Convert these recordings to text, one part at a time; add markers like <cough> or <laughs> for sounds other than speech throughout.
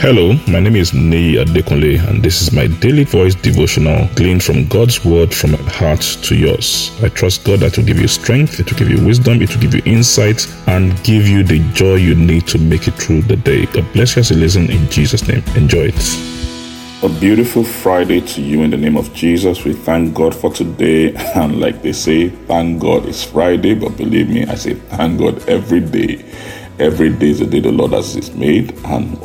Hello, my name is Nei Adekunle, and this is my daily voice devotional gleaned from God's word from my heart to yours. I trust God that will give you strength, it will give you wisdom, it will give you insight, and give you the joy you need to make it through the day. God bless you as you listen in Jesus' name. Enjoy it. A beautiful Friday to you in the name of Jesus. We thank God for today. <laughs> And like they say, thank God it's Friday, but believe me, I say thank God every day. Every day is the day the Lord has made. And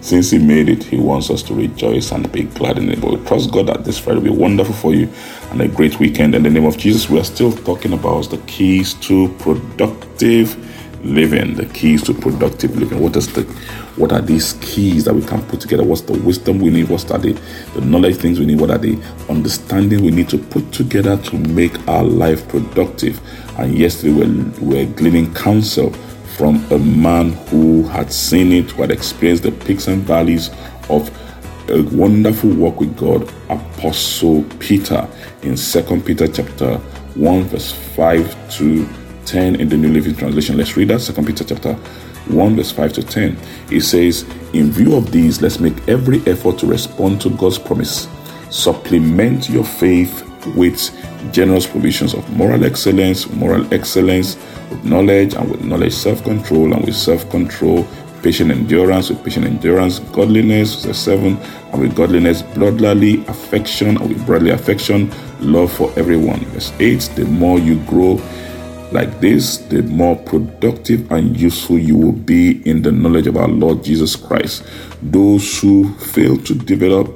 since He made it, He wants us to rejoice and be glad in it. But we trust God that this Friday will be wonderful for you and a great weekend. In the name of Jesus, we are still talking about the keys to productive living. The keys to productive living. What is the what are these keys that we can put together? What's the wisdom we need? What's the, the knowledge things we need? What are the understanding we need to put together to make our life productive? And yesterday we we're, we we're gleaning counsel from a man who had seen it, who had experienced the peaks and valleys of a wonderful walk with God, Apostle Peter, in 2 Peter chapter 1, verse 5 to 10 in the New Living Translation. Let's read that. 2 Peter chapter 1, verse 5 to 10. It says, In view of these, let's make every effort to respond to God's promise. Supplement your faith with generous provisions of moral excellence, moral excellence with knowledge, and with knowledge, self control, and with self control, patient endurance, with patient endurance, godliness, verse 7, and with godliness, brotherly affection, and with brotherly affection, love for everyone. Verse 8, the more you grow like this, the more productive and useful you will be in the knowledge of our Lord Jesus Christ. Those who fail to develop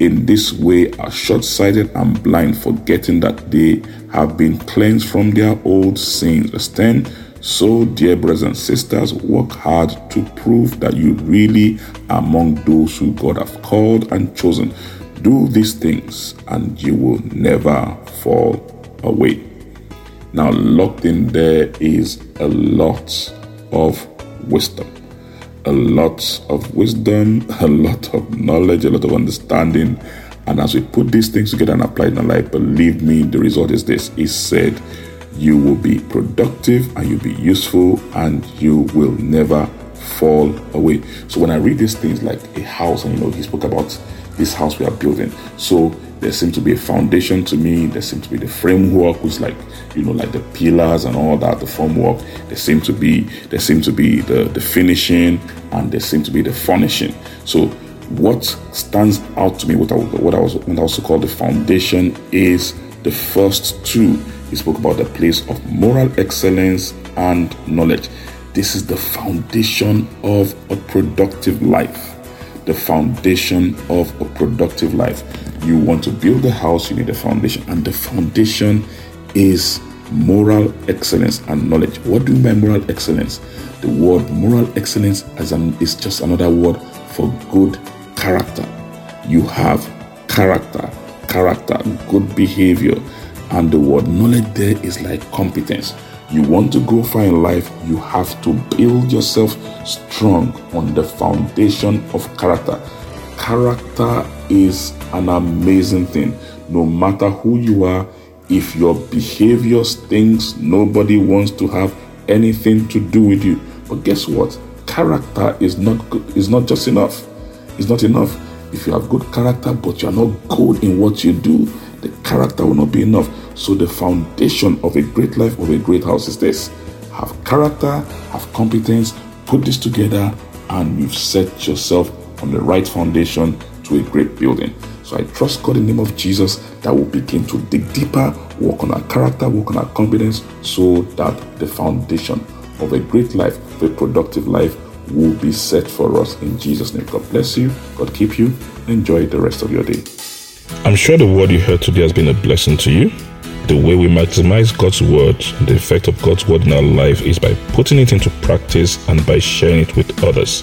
in this way are short sighted and blind, forgetting that they have been cleansed from their old sins. 10 So, dear brothers and sisters, work hard to prove that you really are among those who God have called and chosen. Do these things, and you will never fall away. Now, locked in there is a lot of wisdom a lot of wisdom, <laughs> a lot of knowledge, a lot of understanding. And as we put these things together and apply it in our life, believe me, the result is this. He said, you will be productive and you'll be useful and you will never fall away. So when I read these things like a house, and you know, he spoke about this house we are building. So there seemed to be a foundation to me. There seemed to be the framework, which like you know, like the pillars and all that, the formwork. There seemed to be there seemed to be the the finishing, and there seemed to be the furnishing. So what stands out to me, what I what I was what I also call the foundation, is the first two. He spoke about the place of moral excellence and knowledge. This is the foundation of a productive life the foundation of a productive life. You want to build a house, you need a foundation, and the foundation is moral excellence and knowledge. What do you mean by moral excellence? The word moral excellence as an, is just another word for good character. You have character, character, good behavior, and the word knowledge there is like competence. You want to go far in life, you have to build yourself strong on the foundation of character. Character is an amazing thing. No matter who you are, if your behavior stinks, nobody wants to have anything to do with you. But guess what? Character is not good, is not just enough. It's not enough. If you have good character but you are not good in what you do, the character will not be enough. So, the foundation of a great life, of a great house is this have character, have competence, put this together, and you've set yourself on the right foundation to a great building. So I trust God in the name of Jesus that will begin to dig deeper, work on our character, work on our confidence, so that the foundation of a great life, of a productive life, will be set for us in Jesus' name. God bless you. God keep you. Enjoy the rest of your day. I'm sure the word you heard today has been a blessing to you. The way we maximize God's word, the effect of God's word in our life is by putting it into practice and by sharing it with others.